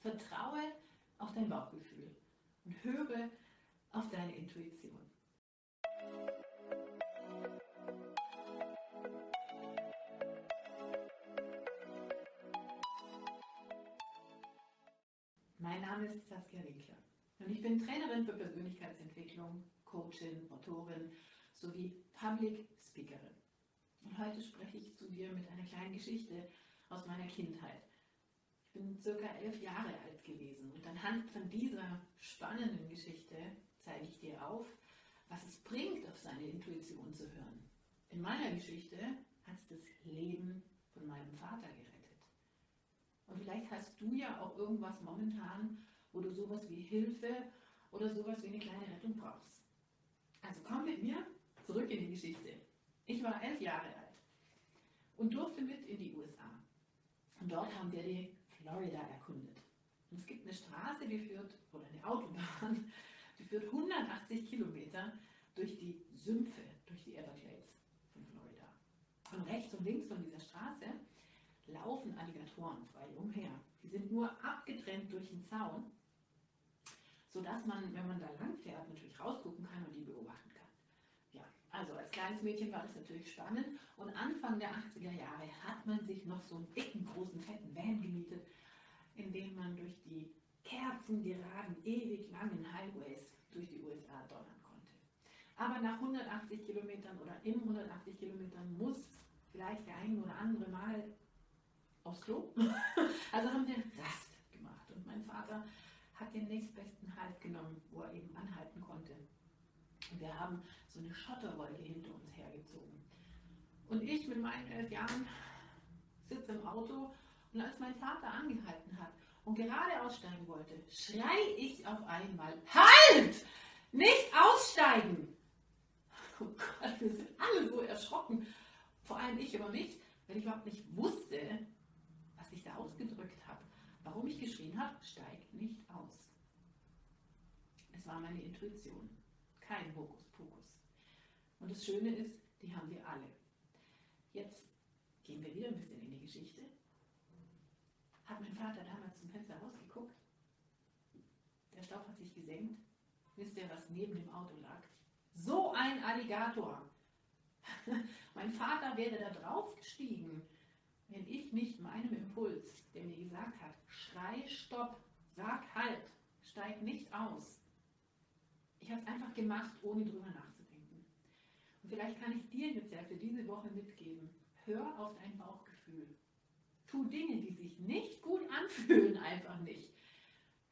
Vertraue auf dein Bauchgefühl und höre auf deine Intuition. Mein Name ist Saskia Winkler und ich bin Trainerin für Persönlichkeitsentwicklung, Coachin, Autorin sowie Public Speakerin. Und heute spreche ich zu dir mit einer kleinen Geschichte aus meiner Kindheit. Bin circa elf Jahre alt gewesen und anhand von dieser spannenden Geschichte zeige ich dir auf, was es bringt, auf seine Intuition zu hören. In meiner Geschichte hat es das Leben von meinem Vater gerettet. Und vielleicht hast du ja auch irgendwas momentan, wo du sowas wie Hilfe oder sowas wie eine kleine Rettung brauchst. Also komm mit mir zurück in die Geschichte. Ich war elf Jahre alt und durfte mit in die USA. Und dort haben wir die Florida erkundet. Und es gibt eine Straße, die führt, oder eine Autobahn, die führt 180 Kilometer durch die Sümpfe, durch die Everglades von Florida. Und rechts und links von dieser Straße laufen Alligatoren frei umher. Die sind nur abgetrennt durch den Zaun, sodass man, wenn man da lang fährt, natürlich rausgucken kann und die beobachten kann. Ja, also als kleines Mädchen war das natürlich spannend und Anfang der 80er Jahre hat man sich noch so einen dicken, großen, fetten Van gemietet, in dem man durch die kerzengeraden, ewig langen Highways durch die USA donnern konnte. Aber nach 180 Kilometern oder in 180 Kilometern muss vielleicht der ein oder andere Mal aufs Klo. Also haben wir Rast gemacht und mein Vater hat den nächstbesten Halt genommen, wo er eben anhalten konnte. Und wir haben so eine Schotterwolke hinter uns hergezogen. Und ich mit meinen elf Jahren sitze im Auto und als mein Vater angehalten hat gerade aussteigen wollte, schrei ich auf einmal, Halt! Nicht aussteigen! Oh Gott, wir sind alle so erschrocken. Vor allem ich über mich, weil ich überhaupt nicht wusste, was ich da ausgedrückt habe. Warum ich geschrien habe, steig nicht aus. Es war meine Intuition, kein Hokuspokus. Und das Schöne ist, die haben wir alle. Jetzt gehen wir wieder ein bisschen in die Geschichte. Hat mein Vater Fenster rausgeguckt? Der Staub hat sich gesenkt. Wisst ihr, was neben dem Auto lag? So ein Alligator. mein Vater wäre da drauf gestiegen, wenn ich nicht meinem Impuls, der mir gesagt hat, schrei, stopp, sag halt, steig nicht aus. Ich habe es einfach gemacht, ohne drüber nachzudenken. Und vielleicht kann ich dir jetzt ja für diese Woche mitgeben, hör auf dein Bauchgefühl. Tu Dinge, die sich nicht gut anfühlen, einfach nicht.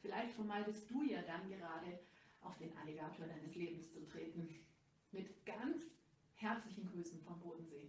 Vielleicht vermeidest du ja dann gerade auf den Alligator deines Lebens zu treten. Mit ganz herzlichen Grüßen vom Bodensee.